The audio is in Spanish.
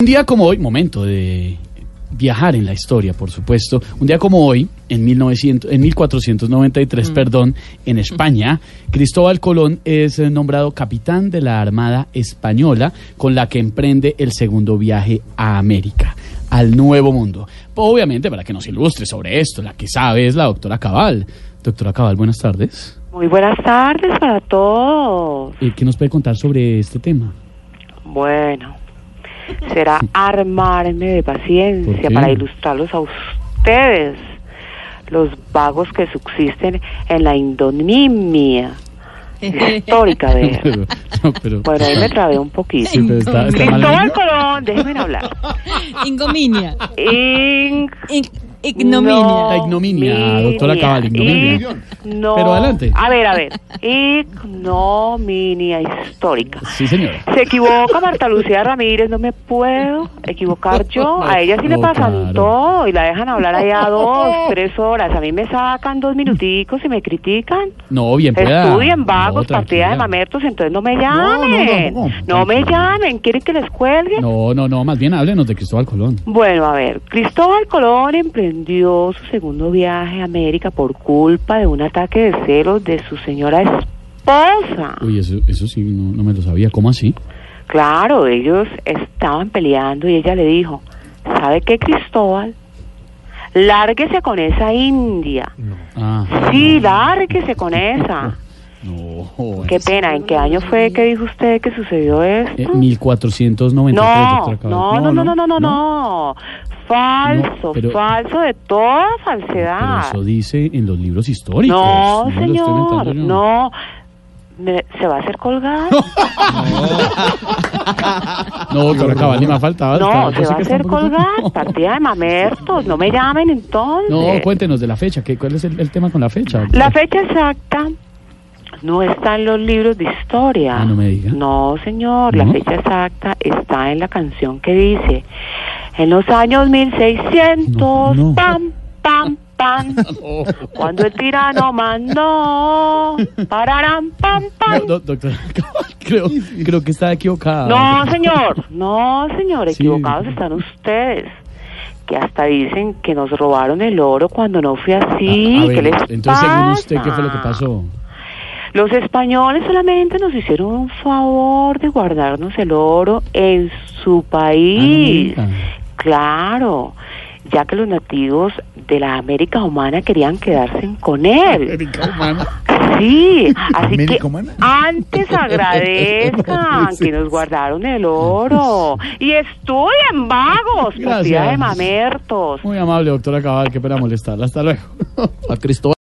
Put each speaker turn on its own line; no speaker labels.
Un día como hoy, momento de viajar en la historia, por supuesto. Un día como hoy, en, 1900, en 1493, perdón, en España, Cristóbal Colón es eh, nombrado capitán de la Armada Española, con la que emprende el segundo viaje a América, al Nuevo Mundo. Obviamente, para que nos ilustre sobre esto, la que sabe es la doctora Cabal. Doctora Cabal, buenas tardes.
Muy buenas tardes para todos.
Eh, ¿Qué nos puede contar sobre este tema?
Bueno, será armarme de
¿Por
paciencia para ilustrarlos a ustedes, los vagos que subsisten en la indomimia histórica de...
Pero- no, pero-
Bueno, ahí me trabé un poquito.
Sí, está- está
Cristóbal. Colón, déjenme hablar.
Ingominia.
In-
In- ignominia.
La ignominia, doctora Cabal, ignominia.
No.
Pero adelante.
A ver, a ver. Ignominia histórica.
Sí, señora.
Se equivoca Marta Lucía Ramírez, no me puedo equivocar yo. A ella sí le
No,
pasan
claro.
todo y la dejan hablar allá dos, tres horas. A mí me sacan dos minuticos y me critican.
No, bien pueda.
Estudien vagos,
No,
partida de mamertos, entonces no me
no,
llamen. No me llamen, ¿quieren que les cuelgue?
No, no, no, más bien háblenos de Cristóbal Colón.
Bueno, a ver, Cristóbal Colón emprendió su segundo viaje a América por culpa de un ataque de celos de su señora esposa.
Uy, eso, eso sí, no, no me lo sabía. ¿Cómo así?
Claro, ellos estaban peleando y ella le dijo, ¿sabe qué, Cristóbal? Lárguese con esa india.
Ah,
Sí, lárguese con esa.
no.
Qué pena, ¿en qué año fue que dijo usted que sucedió esto?
Eh, 1493,
No,
doctora Cabal.
no, no, no, no, no, no, no. Falso,
No,
falso de toda falsedad.
eso dice en los libros históricos.
No, señor, no. ¿Se va a hacer colgar?
No, doctora Cabal, ni me ha faltado.
No, se va a hacer colgar. Partida de mamertos. No me llamen entonces.
No, cuéntenos de la fecha. ¿qué, ¿Cuál es el tema con la fecha?
La fecha exacta no está en los libros de historia.
Ah, no me diga.
No, señor. La fecha exacta está en la canción que dice: En los años 1600,
No, no.
pam, pam, pam. Cuando el tirano mandó, pararán, pam, pam.
No, do- doctora creo, creo que está equivocada.
No, señor, no, señor,
Sí.
equivocados están ustedes. Que hasta dicen que nos robaron el oro cuando no fue así.
A- a
¿Qué
ver,
les
entonces, según usted, ¿qué fue lo que pasó?
Los españoles solamente nos hicieron un favor de guardarnos el oro en su país.
Ah,
claro, ya que los nativos de la América humana querían quedarse con él.
América humana.
Sí, así que
¿América humana?
antes agradezcan que nos guardaron el oro y estudien vagos,
Gracias.
de mamertos.
Muy amable, doctora Cabal, qué pena molestarla. Hasta luego. A Cristóbal.